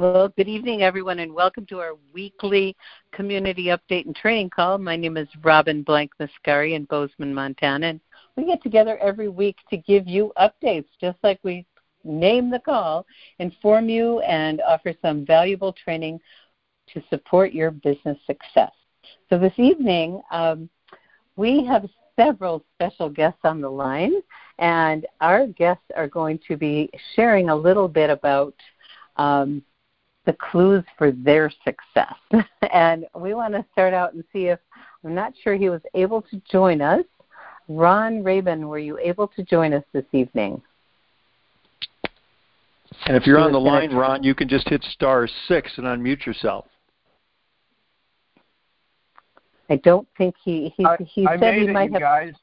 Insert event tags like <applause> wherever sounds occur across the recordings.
Well, good evening, everyone, and welcome to our weekly community update and training call. My name is Robin Blank Mascari in Bozeman, Montana, and we get together every week to give you updates, just like we name the call, inform you, and offer some valuable training to support your business success. So this evening, um, we have several special guests on the line, and our guests are going to be sharing a little bit about. Um, the clues for their success. <laughs> and we want to start out and see if I'm not sure he was able to join us. Ron Rabin, were you able to join us this evening? And if you're on the line, Ron, you can just hit star six and unmute yourself. I don't think he he, he I said he it, might have. Guys.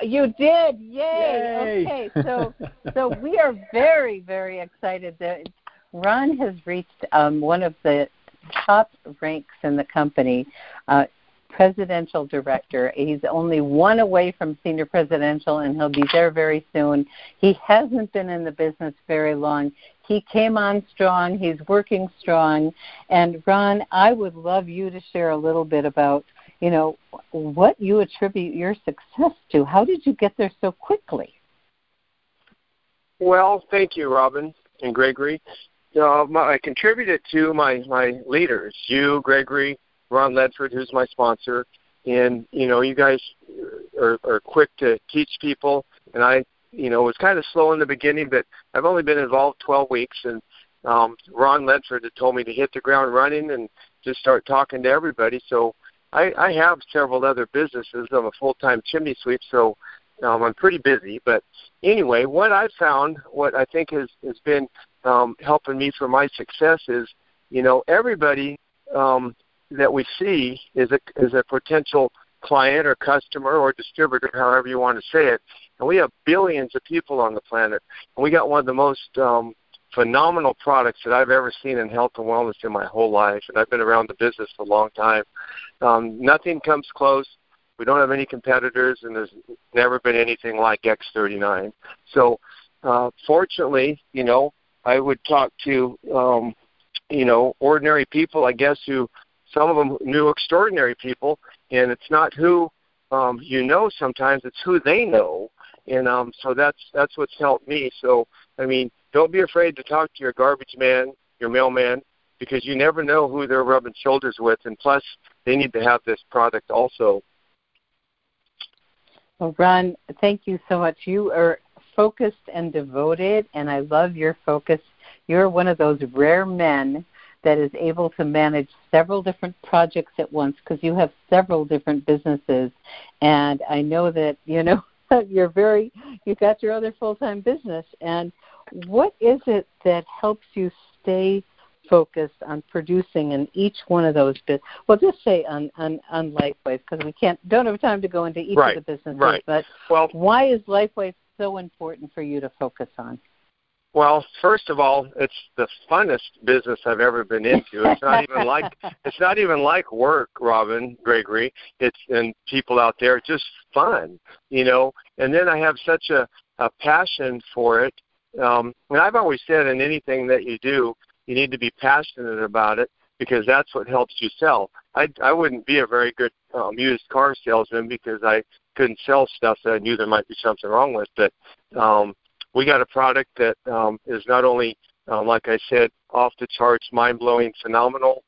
You did, yay! yay. Okay, so <laughs> so we are very very excited that Ron has reached um, one of the top ranks in the company, uh, presidential director. He's only one away from senior presidential, and he'll be there very soon. He hasn't been in the business very long. He came on strong. He's working strong. And Ron, I would love you to share a little bit about, you know, what you attribute your success to. How did you get there so quickly? Well, thank you, Robin and Gregory uh, my, I contributed to my my leaders, you, Gregory, Ron Ledford, who's my sponsor, and you know, you guys are, are quick to teach people, and I, you know, was kind of slow in the beginning, but I've only been involved 12 weeks, and um, Ron Ledford had told me to hit the ground running and just start talking to everybody. So I, I have several other businesses. I'm a full-time chimney sweep, so um, I'm pretty busy. But anyway, what I've found, what I think has has been um, helping me for my success is, you know, everybody um, that we see is a is a potential client or customer or distributor, however you want to say it. And we have billions of people on the planet, and we got one of the most um, phenomenal products that I've ever seen in health and wellness in my whole life. And I've been around the business for a long time. Um, nothing comes close. We don't have any competitors, and there's never been anything like X39. So, uh, fortunately, you know, I would talk to, um, you know, ordinary people, I guess, who some of them knew extraordinary people, and it's not who um, you know sometimes; it's who they know, and um, so that's that's what's helped me. So, I mean, don't be afraid to talk to your garbage man, your mailman, because you never know who they're rubbing shoulders with, and plus, they need to have this product also. Well, Ron, thank you so much. You are focused and devoted, and I love your focus. You're one of those rare men that is able to manage several different projects at once because you have several different businesses. And I know that, you know, <laughs> you're very, you've got your other full time business. And what is it that helps you stay focused on producing in each one of those bits? Well, just say on on, on LifeWave because we can't don't have time to go into each right, of the businesses. Right. But well, why is LifeWave so important for you to focus on? Well, first of all, it's the funnest business I've ever been into. It's not even <laughs> like it's not even like work, Robin Gregory. It's and people out there. It's just fun, you know. And then I have such a a passion for it. Um, and I've always said in anything that you do, you need to be passionate about it because that's what helps you sell. I I wouldn't be a very good um, used car salesman because I couldn't sell stuff that I knew there might be something wrong with. But um, we got a product that um, is not only, um, like I said, off the charts, mind blowing, phenomenal,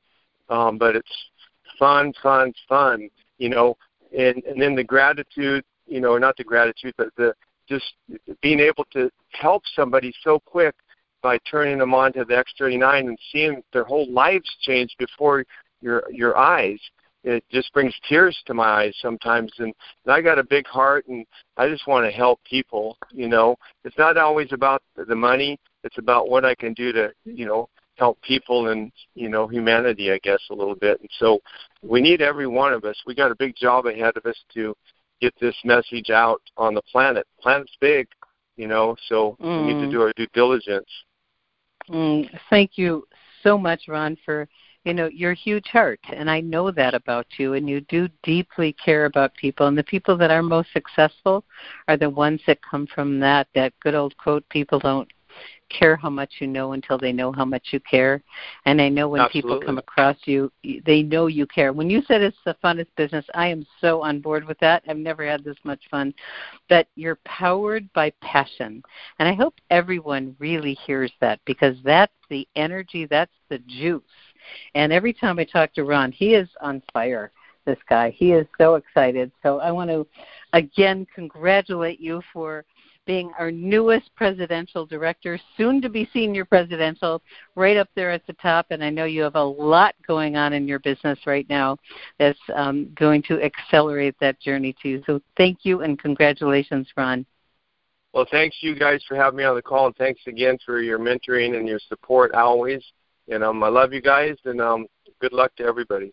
um, but it's fun, fun, fun. You know, and and then the gratitude, you know, not the gratitude, but the just being able to help somebody so quick by turning them on to the X39 and seeing their whole lives change before your your eyes it just brings tears to my eyes sometimes and, and I got a big heart and I just want to help people, you know. It's not always about the money, it's about what I can do to, you know, help people and, you know, humanity I guess a little bit. And so we need every one of us. We got a big job ahead of us to get this message out on the planet. Planet's big, you know, so mm. we need to mm. do our due diligence. Mm. Thank you so much, Ron, for you know you're huge heart and i know that about you and you do deeply care about people and the people that are most successful are the ones that come from that that good old quote people don't care how much you know until they know how much you care. And I know when Absolutely. people come across you, they know you care. When you said it's the funnest business, I am so on board with that. I've never had this much fun. That you're powered by passion. And I hope everyone really hears that because that's the energy, that's the juice. And every time I talk to Ron, he is on fire this guy. He is so excited. So I want to again congratulate you for being our newest presidential director, soon to be senior presidential, right up there at the top. And I know you have a lot going on in your business right now that's um, going to accelerate that journey too. So thank you and congratulations, Ron. Well, thanks you guys for having me on the call, and thanks again for your mentoring and your support always. And um, I love you guys, and um, good luck to everybody.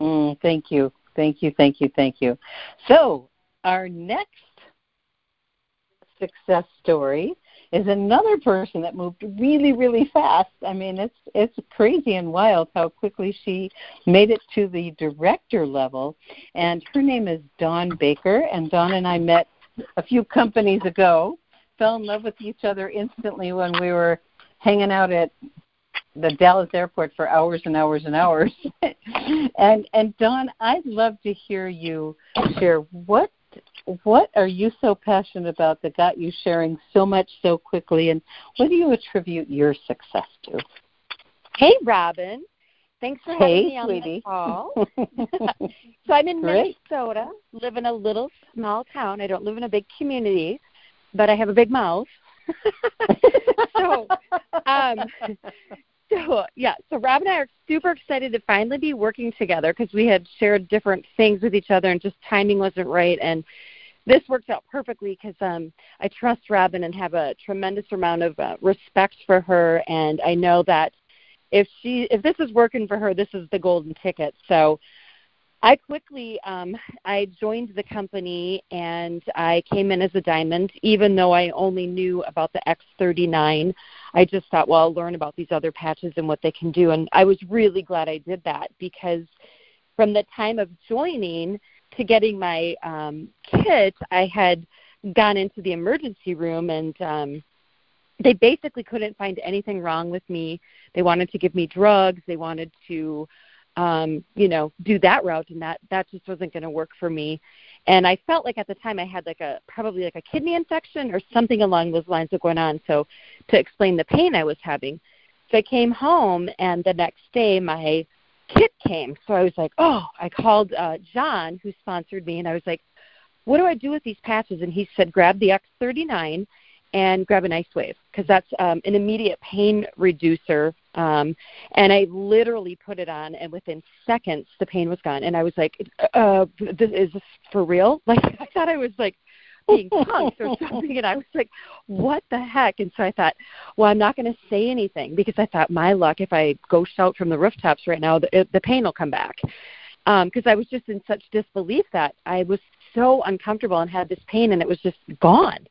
Mm, thank you, thank you, thank you, thank you. So our next success story is another person that moved really really fast i mean it's it's crazy and wild how quickly she made it to the director level and her name is dawn baker and dawn and i met a few companies ago fell in love with each other instantly when we were hanging out at the Dallas airport for hours and hours and hours. <laughs> and and Dawn, I'd love to hear you share what what are you so passionate about that got you sharing so much so quickly, and what do you attribute your success to? Hey, Robin. Thanks for having me on sweetie. the call. <laughs> so I'm in Great. Minnesota, live in a little small town. I don't live in a big community, but I have a big mouth. <laughs> so, um, so yeah, so Rob and I are super excited to finally be working together because we had shared different things with each other and just timing wasn't right and this worked out perfectly because um, I trust Robin and have a tremendous amount of uh, respect for her, and I know that if she if this is working for her, this is the golden ticket. So I quickly um, I joined the company and I came in as a diamond, even though I only knew about the X39. I just thought, well, I'll learn about these other patches and what they can do, and I was really glad I did that because from the time of joining to getting my um, kit, I had gone into the emergency room and um, they basically couldn't find anything wrong with me. They wanted to give me drugs. They wanted to, um, you know, do that route, and that that just wasn't going to work for me. And I felt like at the time I had like a probably like a kidney infection or something along those lines of going on. So to explain the pain I was having, so I came home, and the next day my kit came. So I was like, oh, I called uh, John, who sponsored me, and I was like, what do I do with these patches? And he said, grab the X39 and grab an IceWave because that's um, an immediate pain reducer. Um, and I literally put it on, and within seconds, the pain was gone. And I was like, uh, this, "Is this for real?" <laughs> Like I thought I was like being punked or <laughs> something, and I was like, "What the heck?" And so I thought, "Well, I'm not going to say anything because I thought my luck if I go shout from the rooftops right now, the, the pain will come back." Because um, I was just in such disbelief that I was so uncomfortable and had this pain, and it was just gone.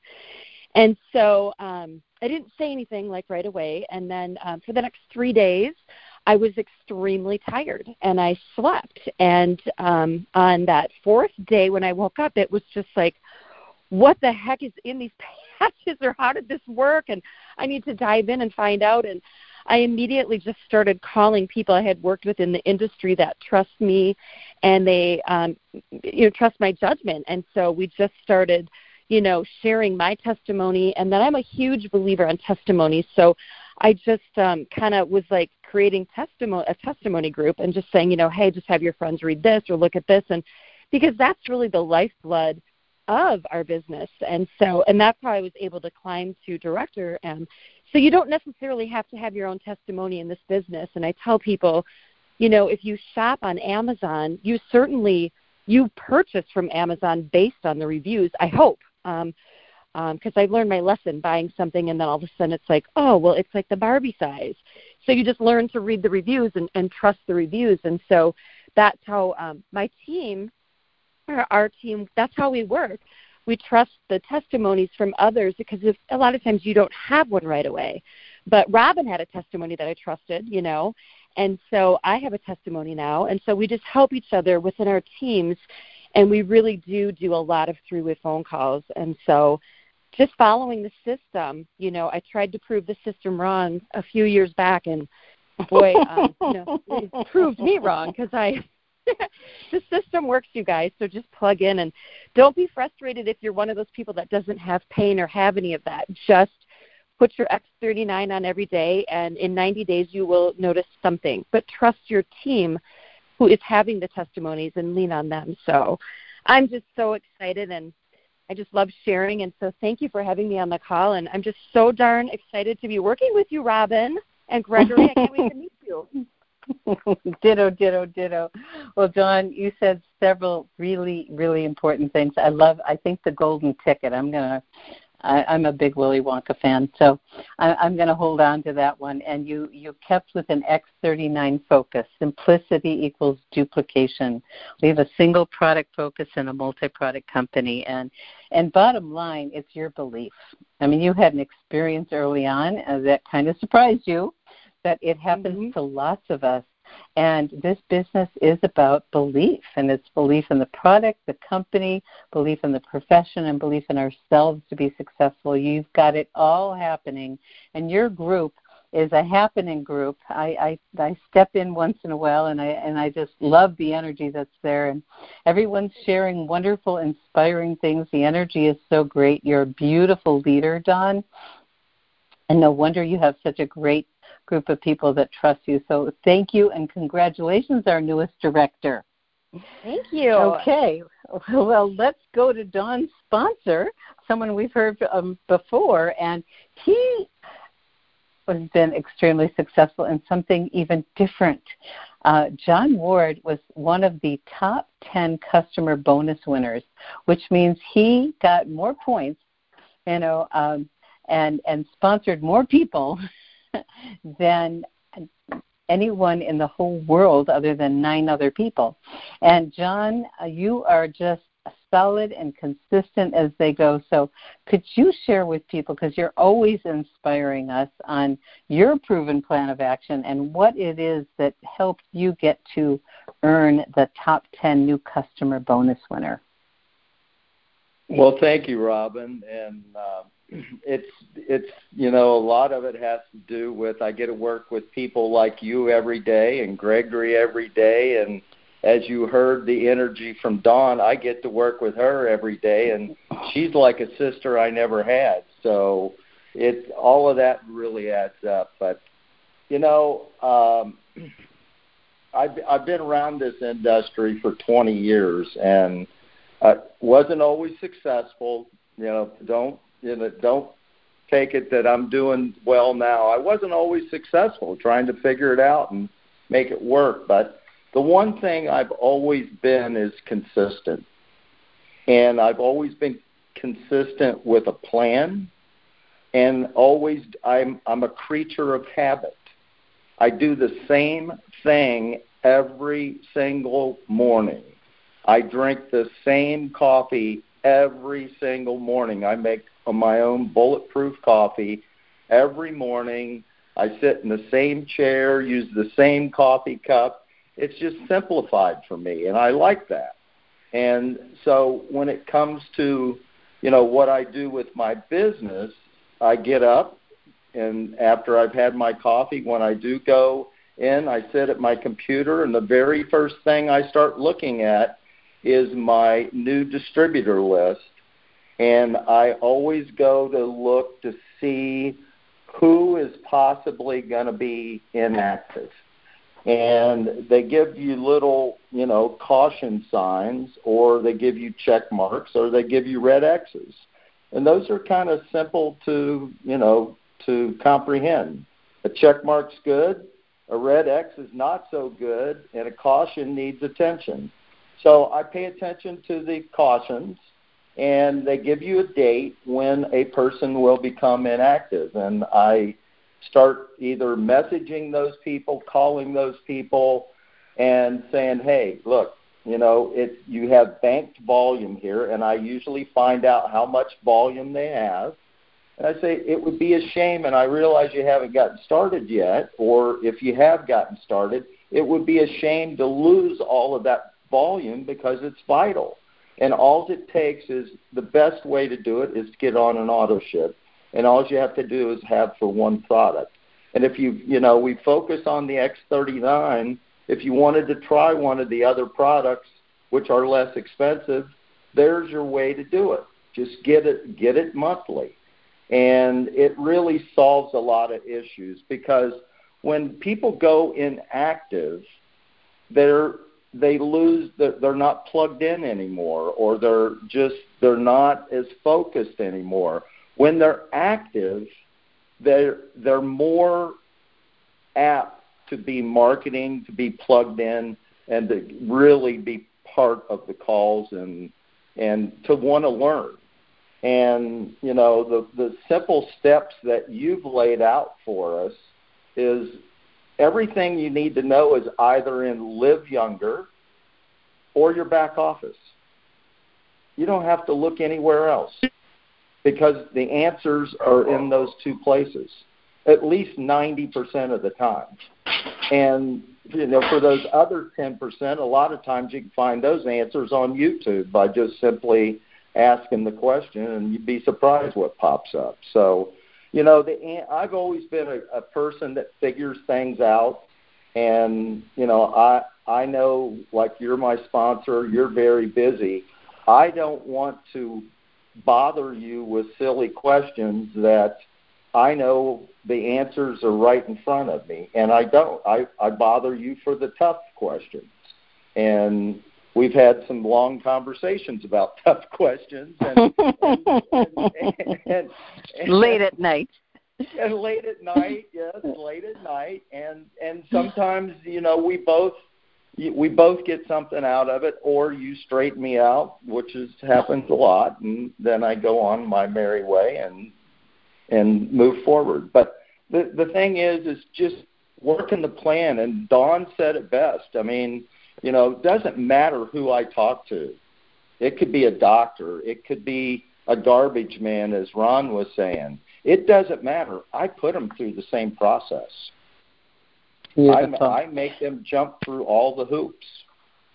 And so um, I didn't say anything like right away. And then um, for the next three days, I was extremely tired and I slept. And um, on that fourth day when I woke up, it was just like, what the heck is in these <laughs> patches or how did this work? And I need to dive in and find out. And I immediately just started calling people I had worked with in the industry that trust me and they um, you know trust my judgment. And so we just started you know, sharing my testimony. And then I'm a huge believer in testimonies. So I just um, kind of was like creating testimony, a testimony group and just saying, you know, hey, just have your friends read this or look at this. And because that's really the lifeblood of our business. And so, and that's how I was able to climb to director. And so you don't necessarily have to have your own testimony in this business. And I tell people, you know, if you shop on Amazon, you certainly you purchase from Amazon based on the reviews. I hope um because um, I learned my lesson buying something and then all of a sudden it's like, oh, well, it's like the Barbie size. So you just learn to read the reviews and, and trust the reviews. And so that's how um, my team, our team, that's how we work. We trust the testimonies from others because if, a lot of times you don't have one right away. But Robin had a testimony that I trusted, you know, and so I have a testimony now. And so we just help each other within our teams and we really do do a lot of three-way phone calls and so just following the system. You know, I tried to prove the system wrong a few years back, and boy, um, you know, it <laughs> proved me wrong because I <laughs> the system works, you guys. So just plug in and don't be frustrated if you're one of those people that doesn't have pain or have any of that. Just put your X39 on every day, and in 90 days you will notice something. But trust your team who is having the testimonies and lean on them. So I'm just so excited and I just love sharing. And so thank you for having me on the call. And I'm just so darn excited to be working with you, Robin and Gregory. I can't wait to meet you. <laughs> ditto, ditto, ditto. Well, Dawn, you said several really, really important things. I love. I think the golden ticket. I'm gonna. I, I'm a big Willy Wonka fan, so I, I'm going to hold on to that one. And you, you kept with an X39 focus. Simplicity equals duplication. We have a single product focus and a multi-product company. And and bottom line, it's your belief. I mean, you had an experience early on uh, that kind of surprised you that it happens mm-hmm. to lots of us. And this business is about belief, and it's belief in the product, the company, belief in the profession, and belief in ourselves to be successful. You've got it all happening, and your group is a happening group. I, I I step in once in a while, and I and I just love the energy that's there, and everyone's sharing wonderful, inspiring things. The energy is so great. You're a beautiful leader, Dawn, and no wonder you have such a great group of people that trust you. So thank you and congratulations, our newest director. Thank you. Okay. Well, let's go to Dawn's sponsor, someone we've heard um, before, and he has been extremely successful in something even different. Uh, John Ward was one of the top 10 customer bonus winners, which means he got more points, you know, um, and and sponsored more people <laughs> <laughs> than anyone in the whole world other than nine other people. And John, uh, you are just solid and consistent as they go. So, could you share with people, because you're always inspiring us on your proven plan of action and what it is that helped you get to earn the top 10 new customer bonus winner? Well, thank you, Robin. And uh, it's it's you know a lot of it has to do with I get to work with people like you every day and Gregory every day and as you heard the energy from Dawn, I get to work with her every day and she's like a sister I never had. So it all of that really adds up. But you know, um I've I've been around this industry for 20 years and uh, wasn't always successful. You know, don't you know, don't take it that I'm doing well now. I wasn't always successful trying to figure it out and make it work, but the one thing I've always been is consistent. And I've always been consistent with a plan and always I'm I'm a creature of habit. I do the same thing every single morning. I drink the same coffee every single morning. I make my own bulletproof coffee every morning. I sit in the same chair, use the same coffee cup. It's just simplified for me, and I like that. And so when it comes to, you know, what I do with my business, I get up and after I've had my coffee, when I do go in, I sit at my computer and the very first thing I start looking at is my new distributor list. And I always go to look to see who is possibly going to be inactive. And they give you little, you know, caution signs, or they give you check marks, or they give you red X's. And those are kind of simple to, you know, to comprehend. A check mark's good, a red X is not so good, and a caution needs attention. So I pay attention to the cautions, and they give you a date when a person will become inactive. And I start either messaging those people, calling those people, and saying, hey, look, you know, it you have banked volume here, and I usually find out how much volume they have. And I say it would be a shame, and I realize you haven't gotten started yet, or if you have gotten started, it would be a shame to lose all of that volume because it's vital. And all it takes is the best way to do it is to get on an auto ship. And all you have to do is have for one product. And if you, you know, we focus on the X39, if you wanted to try one of the other products, which are less expensive, there's your way to do it. Just get it, get it monthly. And it really solves a lot of issues because when people go inactive, they're they lose the, they're not plugged in anymore or they're just they're not as focused anymore. When they're active they're they're more apt to be marketing to be plugged in and to really be part of the calls and and to want to learn. And you know the the simple steps that you've laid out for us is everything you need to know is either in Live Younger or your back office. You don't have to look anywhere else because the answers are in those two places, at least 90% of the time. And you know, for those other 10%, a lot of times you can find those answers on YouTube by just simply asking the question, and you'd be surprised what pops up. So, you know, the I've always been a, a person that figures things out, and you know, I I know like you're my sponsor, you're very busy. I don't want to bother you with silly questions that I know the answers are right in front of me, and I don't. I I bother you for the tough questions, and we've had some long conversations about <laughs> tough questions and, and, and, and, late at night. And late at night yes late at night. And and sometimes you know we both we both get something out of it or you straighten me out which is happens a lot and then i go on my merry way and and move forward. But the the thing is is just working the plan and dawn said it best. I mean you know, it doesn't matter who I talk to. It could be a doctor. It could be a garbage man, as Ron was saying. It doesn't matter. I put them through the same process. I, I make them jump through all the hoops,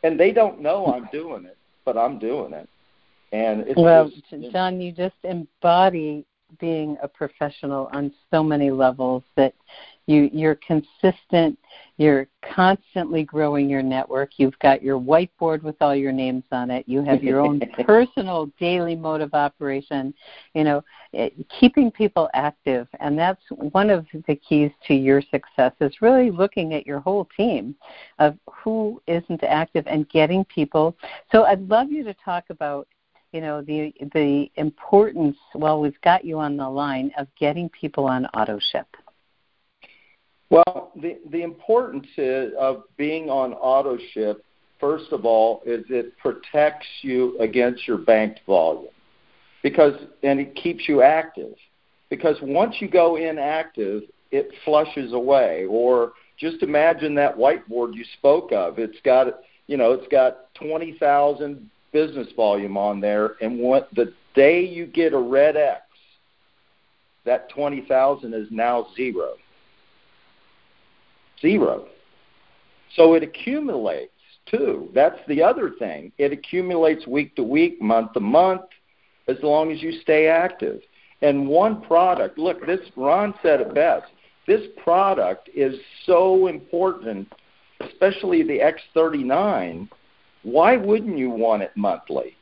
and they don't know I'm <laughs> doing it, but I'm doing it. And it's well, just, John, you just embody being a professional on so many levels that you you're consistent. You're constantly growing your network. You've got your whiteboard with all your names on it. You have your own <laughs> personal daily mode of operation you know it, keeping people active. And that's one of the keys to your success is really looking at your whole team of who isn't active and getting people. So i'd love you to talk about you know the the importance well we've got you on the line of getting people on auto ship well the the importance of being on auto ship first of all is it protects you against your banked volume because and it keeps you active. Because once you go inactive it flushes away. Or just imagine that whiteboard you spoke of. It's got you know it's got 20,000 business volume on there, and what the day you get a red X, that twenty thousand is now zero. Zero. So it accumulates too. That's the other thing. It accumulates week to week, month to month, as long as you stay active. And one product, look, this Ron said it best. This product is so important, especially the X39 why wouldn't you want it monthly?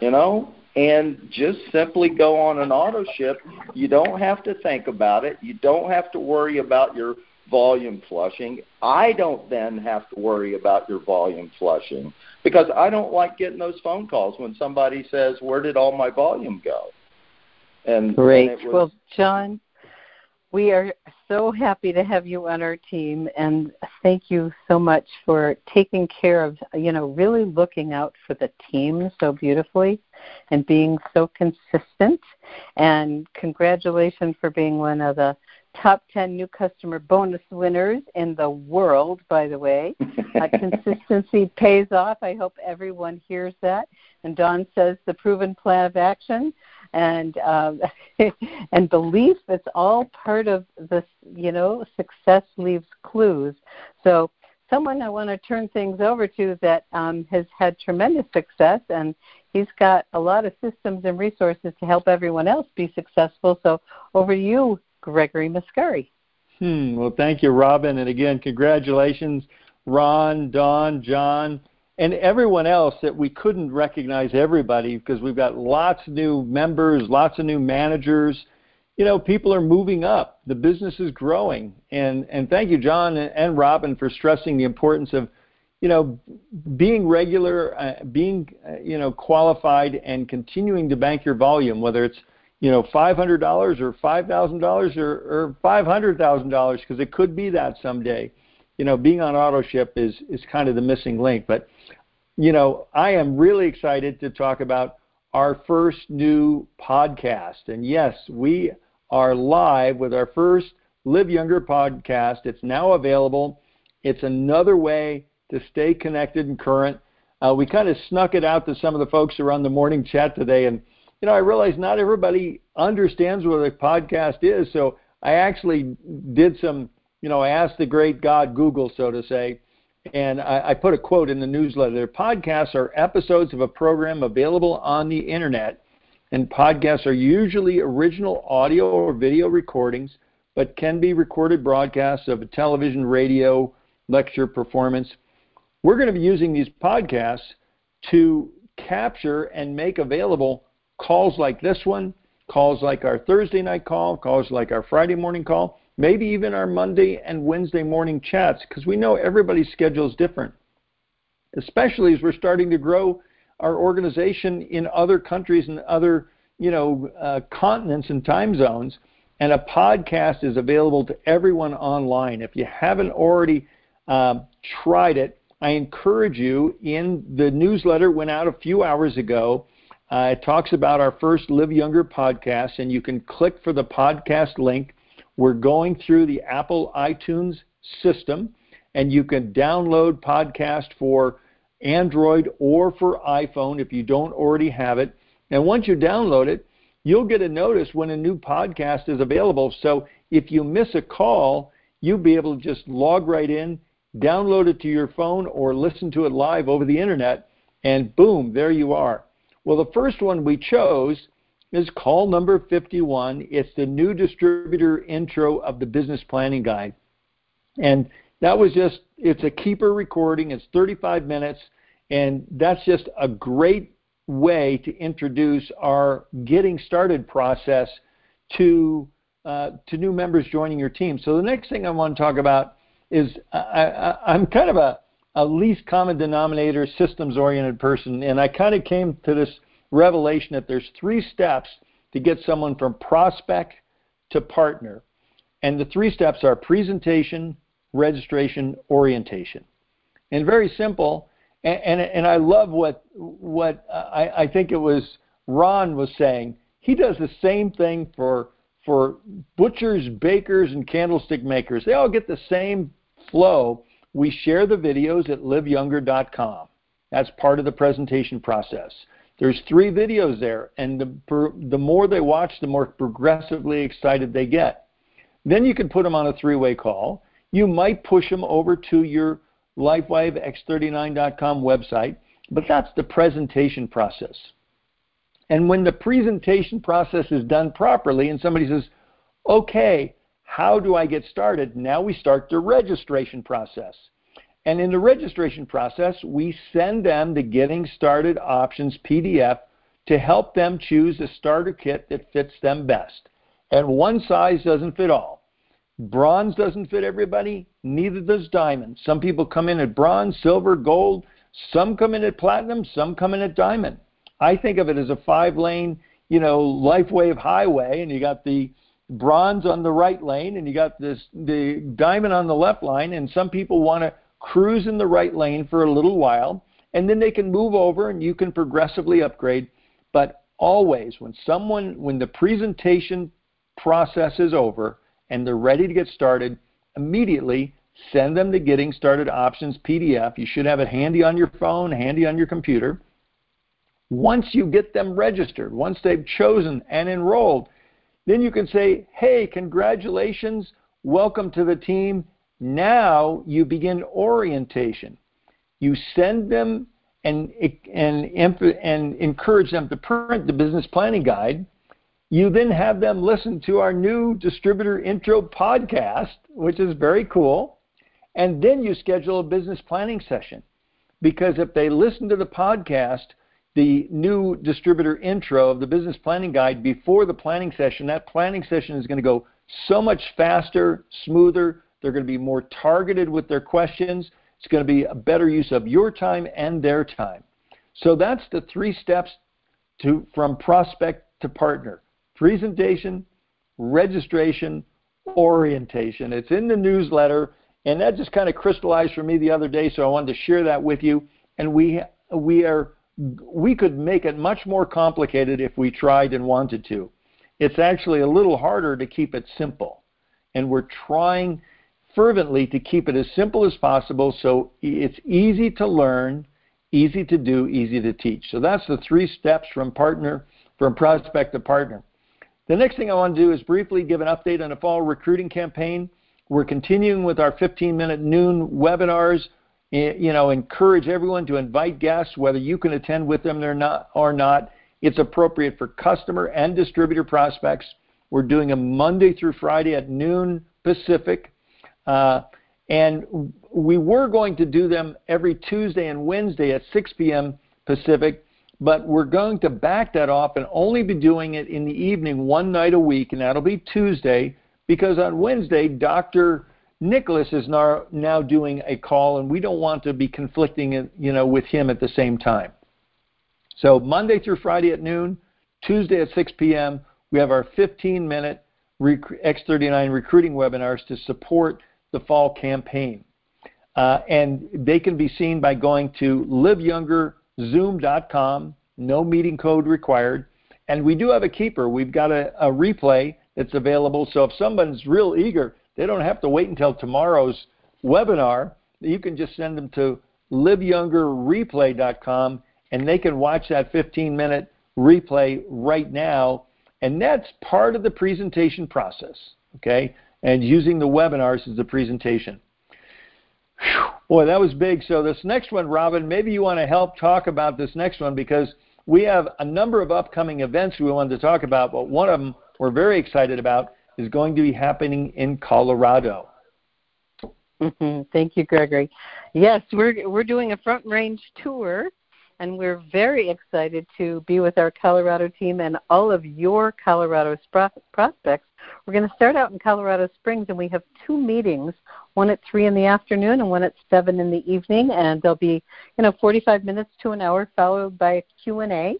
You know? And just simply go on an auto ship. You don't have to think about it. You don't have to worry about your volume flushing. I don't then have to worry about your volume flushing because I don't like getting those phone calls when somebody says, "Where did all my volume go?" And great. And was, well, John, we are so happy to have you on our team and thank you so much for taking care of you know really looking out for the team so beautifully and being so consistent and congratulations for being one of the top 10 new customer bonus winners in the world by the way <laughs> uh, consistency pays off i hope everyone hears that and dawn says the proven plan of action and um, <laughs> and belief. It's all part of this. You know, success leaves clues. So someone I want to turn things over to that um, has had tremendous success, and he's got a lot of systems and resources to help everyone else be successful. So over to you, Gregory Muscari. Hmm. Well, thank you, Robin, and again, congratulations, Ron, Dawn, John, and everyone else that we couldn't recognize everybody because we've got lots of new members, lots of new managers you know, people are moving up. The business is growing. And, and thank you, John and Robin, for stressing the importance of, you know, being regular, uh, being, uh, you know, qualified and continuing to bank your volume, whether it's, you know, $500 or $5,000 or, or $500,000, because it could be that someday. You know, being on auto ship is, is kind of the missing link. But, you know, I am really excited to talk about our first new podcast. And yes, we are live with our first Live Younger podcast. It's now available. It's another way to stay connected and current. Uh, we kind of snuck it out to some of the folks who the morning chat today, and you know I realize not everybody understands what a podcast is, so I actually did some. You know, I asked the great God Google, so to say, and I, I put a quote in the newsletter. Podcasts are episodes of a program available on the internet and podcasts are usually original audio or video recordings, but can be recorded broadcasts of a television, radio, lecture, performance. We're going to be using these podcasts to capture and make available calls like this one, calls like our Thursday night call, calls like our Friday morning call, maybe even our Monday and Wednesday morning chats, because we know everybody's schedule is different, especially as we're starting to grow our organization in other countries and other you know uh, continents and time zones. And a podcast is available to everyone online. If you haven't already uh, tried it, I encourage you. In the newsletter went out a few hours ago. Uh, it talks about our first Live Younger podcast, and you can click for the podcast link. We're going through the Apple iTunes system, and you can download podcast for Android or for iPhone if you don't already have it. And once you download it, you'll get a notice when a new podcast is available. So if you miss a call, you'll be able to just log right in, download it to your phone, or listen to it live over the internet, and boom, there you are. Well, the first one we chose is call number 51. It's the new distributor intro of the business planning guide. And that was just, it's a keeper recording. It's 35 minutes. And that's just a great way to introduce our getting started process to, uh, to new members joining your team. So the next thing I want to talk about is I, am kind of a, a least common denominator systems oriented person. And I kind of came to this revelation that there's three steps to get someone from prospect to partner. And the three steps are presentation, registration, orientation. And very simple. And, and, and I love what, what uh, I, I think it was Ron was saying. He does the same thing for, for butchers, bakers, and candlestick makers. They all get the same flow. We share the videos at liveyounger.com. That's part of the presentation process. There's three videos there, and the, the more they watch, the more progressively excited they get. Then you can put them on a three way call, you might push them over to your lifewavex39.com website, but that's the presentation process. And when the presentation process is done properly and somebody says, okay, how do I get started? Now we start the registration process. And in the registration process, we send them the Getting Started Options PDF to help them choose a starter kit that fits them best. And one size doesn't fit all. Bronze doesn't fit everybody, neither does diamond. Some people come in at bronze, silver, gold. Some come in at platinum, some come in at diamond. I think of it as a five lane, you know, life wave highway, and you got the bronze on the right lane, and you got this the diamond on the left line, and some people want to cruise in the right lane for a little while, and then they can move over and you can progressively upgrade. But always, when someone, when the presentation process is over, and they're ready to get started, immediately send them the Getting Started Options PDF. You should have it handy on your phone, handy on your computer. Once you get them registered, once they've chosen and enrolled, then you can say, hey, congratulations, welcome to the team. Now you begin orientation. You send them and, and, and encourage them to print the business planning guide. You then have them listen to our new distributor intro podcast, which is very cool. And then you schedule a business planning session. Because if they listen to the podcast, the new distributor intro of the business planning guide before the planning session, that planning session is going to go so much faster, smoother. They're going to be more targeted with their questions. It's going to be a better use of your time and their time. So that's the three steps to from prospect to partner. Presentation, registration, orientation. It's in the newsletter and that just kind of crystallized for me the other day so I wanted to share that with you and we we are we could make it much more complicated if we tried and wanted to. It's actually a little harder to keep it simple. And we're trying fervently to keep it as simple as possible so it's easy to learn, easy to do, easy to teach. So that's the three steps from partner, from prospect to partner. The next thing I want to do is briefly give an update on the fall recruiting campaign. We're continuing with our 15 minute noon webinars you know, encourage everyone to invite guests, whether you can attend with them or not. Or not. It's appropriate for customer and distributor prospects. We're doing them Monday through Friday at noon Pacific. Uh, and we were going to do them every Tuesday and Wednesday at 6 p.m. Pacific, but we're going to back that off and only be doing it in the evening one night a week, and that'll be Tuesday, because on Wednesday, Dr. Nicholas is now, now doing a call, and we don't want to be conflicting, you know, with him at the same time. So Monday through Friday at noon, Tuesday at 6 p.m., we have our 15-minute X39 recruiting webinars to support the fall campaign. Uh, and they can be seen by going to liveyoungerzoom.com, no meeting code required. And we do have a keeper. We've got a, a replay that's available. So if someone's real eager, they don't have to wait until tomorrow's webinar. You can just send them to liveyoungerreplay.com and they can watch that 15 minute replay right now. And that's part of the presentation process, okay? And using the webinars as the presentation. Whew, boy, that was big. So, this next one, Robin, maybe you want to help talk about this next one because we have a number of upcoming events we wanted to talk about, but one of them we're very excited about is going to be happening in Colorado. Mm-hmm. Thank you, Gregory. Yes, we're we're doing a front range tour, and we're very excited to be with our Colorado team and all of your Colorado prospects. We're going to start out in Colorado Springs, and we have two meetings: one at three in the afternoon and one at seven in the evening. And there'll be, you know, 45 minutes to an hour, followed by a Q and A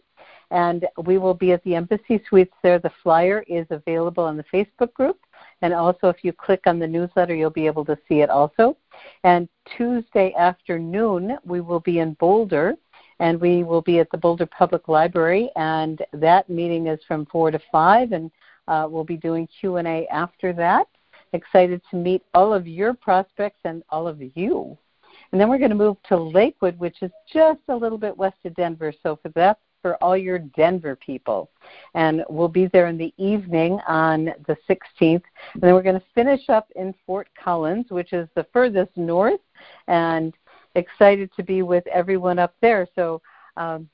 and we will be at the Embassy Suites there. The flyer is available on the Facebook group, and also if you click on the newsletter, you'll be able to see it also. And Tuesday afternoon, we will be in Boulder, and we will be at the Boulder Public Library, and that meeting is from 4 to 5, and uh, we'll be doing Q&A after that. Excited to meet all of your prospects and all of you. And then we're going to move to Lakewood, which is just a little bit west of Denver. So for that for all your Denver people. And we'll be there in the evening on the 16th. And then we're going to finish up in Fort Collins, which is the furthest north, and excited to be with everyone up there. So um,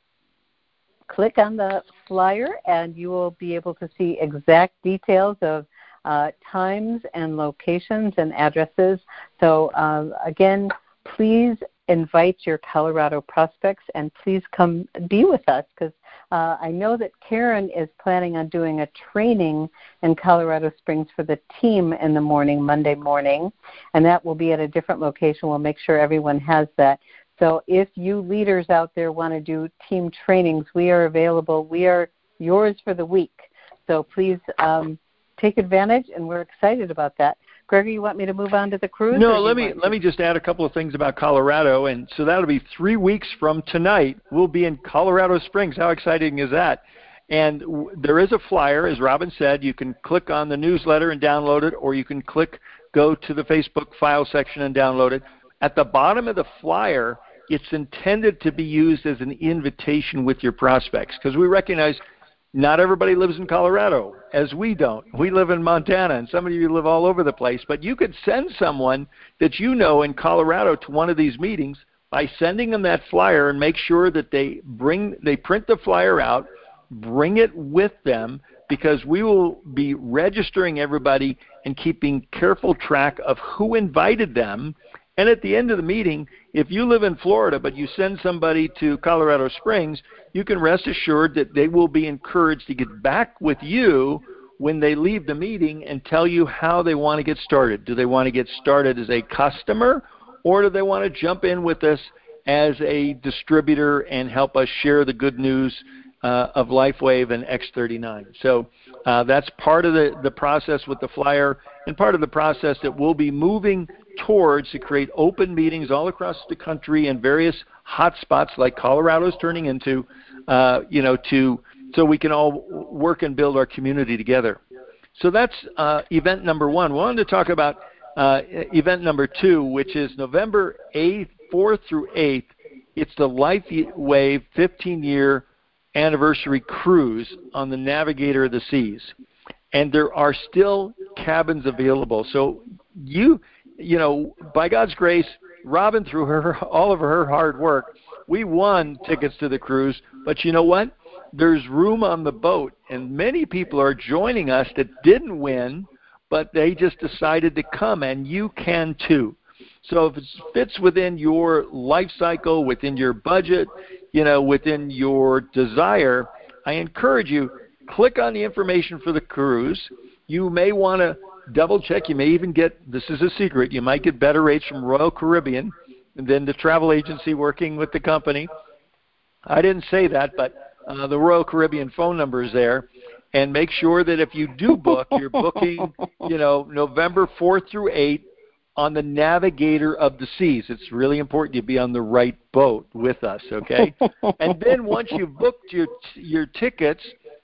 click on the flyer and you will be able to see exact details of uh, times and locations and addresses. So, uh, again, please invite your Colorado prospects and please come be with us because uh, I know that Karen is planning on doing a training in Colorado Springs for the team in the morning, Monday morning, and that will be at a different location. We'll make sure everyone has that. So if you leaders out there want to do team trainings, we are available. We are yours for the week. So please um, take advantage, and we're excited about that. Gregory, you want me to move on to the cruise? No, let me let me just add a couple of things about Colorado, and so that'll be three weeks from tonight. We'll be in Colorado Springs. How exciting is that? And w- there is a flyer, as Robin said. You can click on the newsletter and download it, or you can click go to the Facebook file section and download it. At the bottom of the flyer, it's intended to be used as an invitation with your prospects because we recognize not everybody lives in Colorado, as we don't. We live in Montana, and some of you live all over the place. But you could send someone that you know in Colorado to one of these meetings by sending them that flyer and make sure that they bring they print the flyer out, bring it with them because we will be registering everybody and keeping careful track of who invited them. And at the end of the meeting, if you live in Florida but you send somebody to Colorado Springs, you can rest assured that they will be encouraged to get back with you when they leave the meeting and tell you how they want to get started. Do they want to get started as a customer or do they want to jump in with us as a distributor and help us share the good news uh, of LifeWave and X39? So uh, that's part of the, the process with the flyer and part of the process that we'll be moving towards to create open meetings all across the country and various hotspots like Colorado is turning into, uh, you know, to so we can all work and build our community together. So that's uh, event number one. We wanted to talk about uh, event number two, which is November 8th, 4th through 8th. It's the LifeWave 15 year anniversary cruise on the Navigator of the Seas. And there are still cabins available. So you, you know, by God's grace, Robin, through her all of her hard work, we won tickets to the cruise. But you know what? There's room on the boat, and many people are joining us that didn't win but they just decided to come, and you can too. So if it fits within your life cycle, within your budget, you know, within your desire, I encourage you click on the information for the cruise. You may want to double check. You may even get this is a secret. You might get better rates from Royal Caribbean than the travel agency working with the company. I didn't say that, but uh, the Royal Caribbean phone number is there and make sure that if you do book, you're booking, you know, November 4th through 8th on the Navigator of the Seas. It's really important you be on the right boat with us, okay? and then once you've booked your your tickets,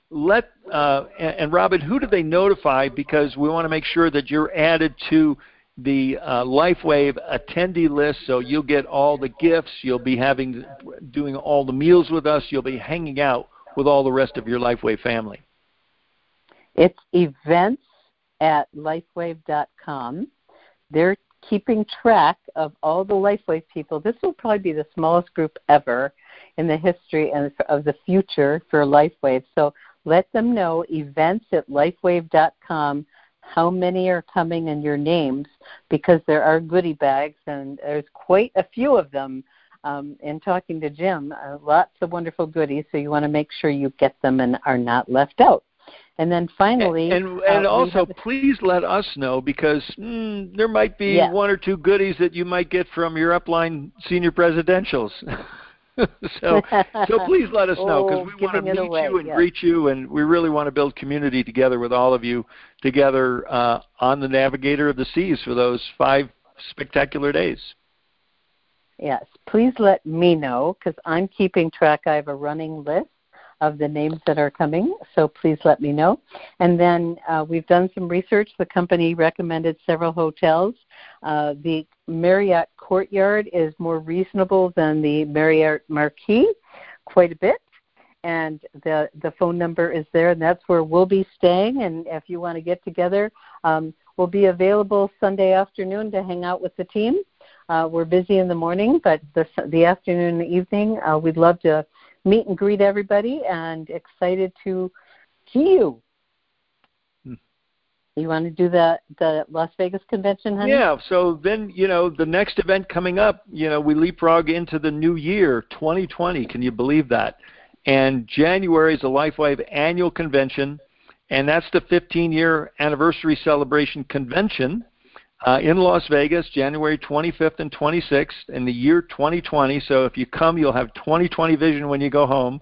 let uh, and, and Robin, who do they notify? Because we want to make sure that you're added to the uh, LifeWave attendee list, so you'll get all the gifts. You'll be having doing all the meals with us. You'll be hanging out with all the rest of your LifeWave family. It's events at lifewave.com. They're keeping track of all the LifeWave people. This will probably be the smallest group ever in the history and of the future for LifeWave. So let them know events at lifewave.com how many are coming and your names because there are goodie bags and there's quite a few of them. Um, in talking to Jim, uh, lots of wonderful goodies, so you want to make sure you get them and are not left out. And then finally, and and, and uh, also please let us know because mm, there might be yes. one or two goodies that you might get from your upline senior presidentials. <laughs> <laughs> <laughs> so so please let us know because oh, we want to meet away, you and yes. greet you, and we really want to build community together with all of you together uh, on the Navigator of the Seas for those five spectacular days. Yes, please let me know because I'm keeping track. I have a running list of the names that are coming, so please let me know. And then uh, we've done some research. The company recommended several hotels. Uh, the Marriott Courtyard is more reasonable than the Marriott Marquis, quite a bit. And the the phone number is there, and that's where we'll be staying. And if you want to get together, um, we'll be available Sunday afternoon to hang out with the team. Uh, we're busy in the morning, but the the afternoon and evening, uh, we'd love to meet and greet everybody and excited to see you. Hmm. You want to do the the Las Vegas convention, honey? Yeah. So then, you know, the next event coming up, you know, we leapfrog into the new year, 2020. Can you believe that? And January is the LifeWave annual convention, and that's the 15-year anniversary celebration convention uh, in Las Vegas, January 25th and 26th in the year 2020. So if you come, you'll have 2020 vision when you go home.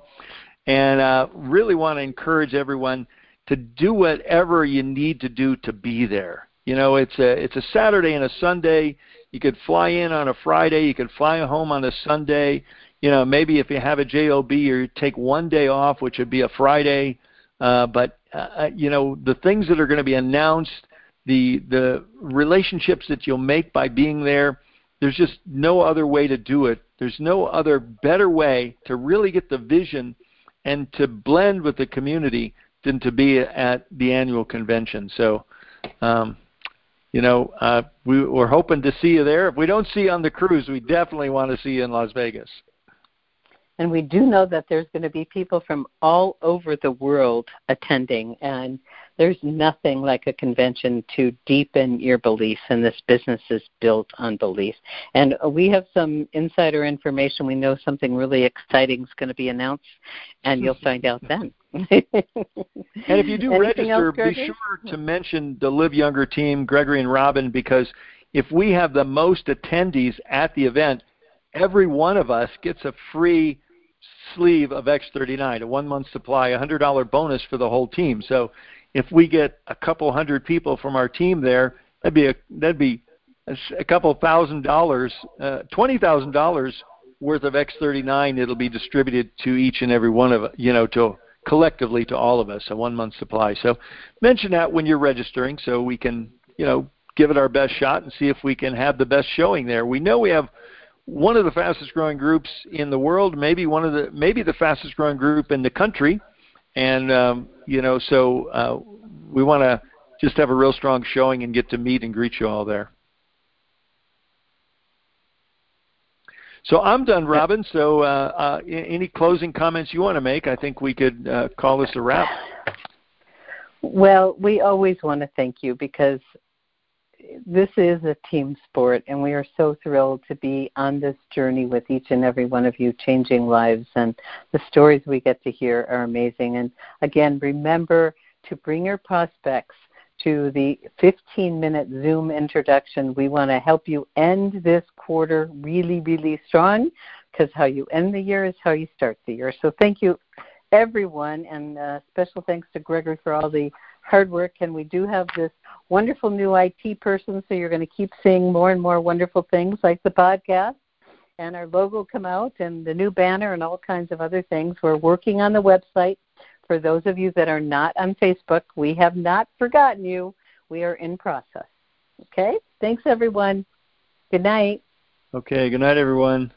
And uh, really want to encourage everyone to do whatever you need to do to be there. You know, it's a it's a Saturday and a Sunday. You could fly in on a Friday. You could fly home on a Sunday. You know, maybe if you have a job or you take one day off, which would be a Friday. Uh, but uh, uh you know, the things that are going to be announced the the relationships that you'll make by being there there's just no other way to do it there's no other better way to really get the vision and to blend with the community than to be at the annual convention. So, um, you know, uh, we, we're hoping to see you there. If we don't see you on the cruise, we definitely want to see you in Las Vegas. And we do know that there's going to be people from all over the world attending, and there's nothing like a convention to deepen your beliefs, and this business is built on belief. And we have some insider information. We know something really exciting is going to be announced, and you'll <laughs> find out then. and if you do <laughs> Anything register, else, be sure to mention the Live Younger team, Gregory and Robin, because if we have the most attendees at the event, every one of us gets a free sleeve of X39, a one month supply, a hundred dollar bonus for the whole team. So if we get a couple hundred people from our team there, that'd be a that'd be a couple thousand dollars, uh, twenty thousand dollars worth of X39. It'll be distributed to each and every one of you know to collectively to all of us, a one month supply. So mention that when you're registering, so we can you know give it our best shot and see if we can have the best showing there. We know we have one of the fastest growing groups in the world, maybe one of the maybe the fastest growing group in the country, and um, you know, so uh, we want to just have a real strong showing and get to meet and greet you all there. So I'm done, Robin. So uh, uh, any closing comments you want to make? I think we could uh, call this a wrap. Well, we always want to thank you because this is a team sport, and we are so thrilled to be on this journey with each and every one of you, changing lives. And the stories we get to hear are amazing. And again, remember to bring your prospects to the 15 minute Zoom introduction. We want to help you end this quarter really, really strong because how you end the year is how you start the year. So thank you, everyone, and uh, special thanks to Gregory for all the hard work. And we do have this wonderful new IT person, so you're going to keep seeing more and more wonderful things like the podcast and our logo come out and the new banner and all kinds of other things. We're working on the website. For those of you that are not on Facebook, we have not forgotten you. We are in process. Okay? Thanks, everyone. Good night. Okay, good night, everyone.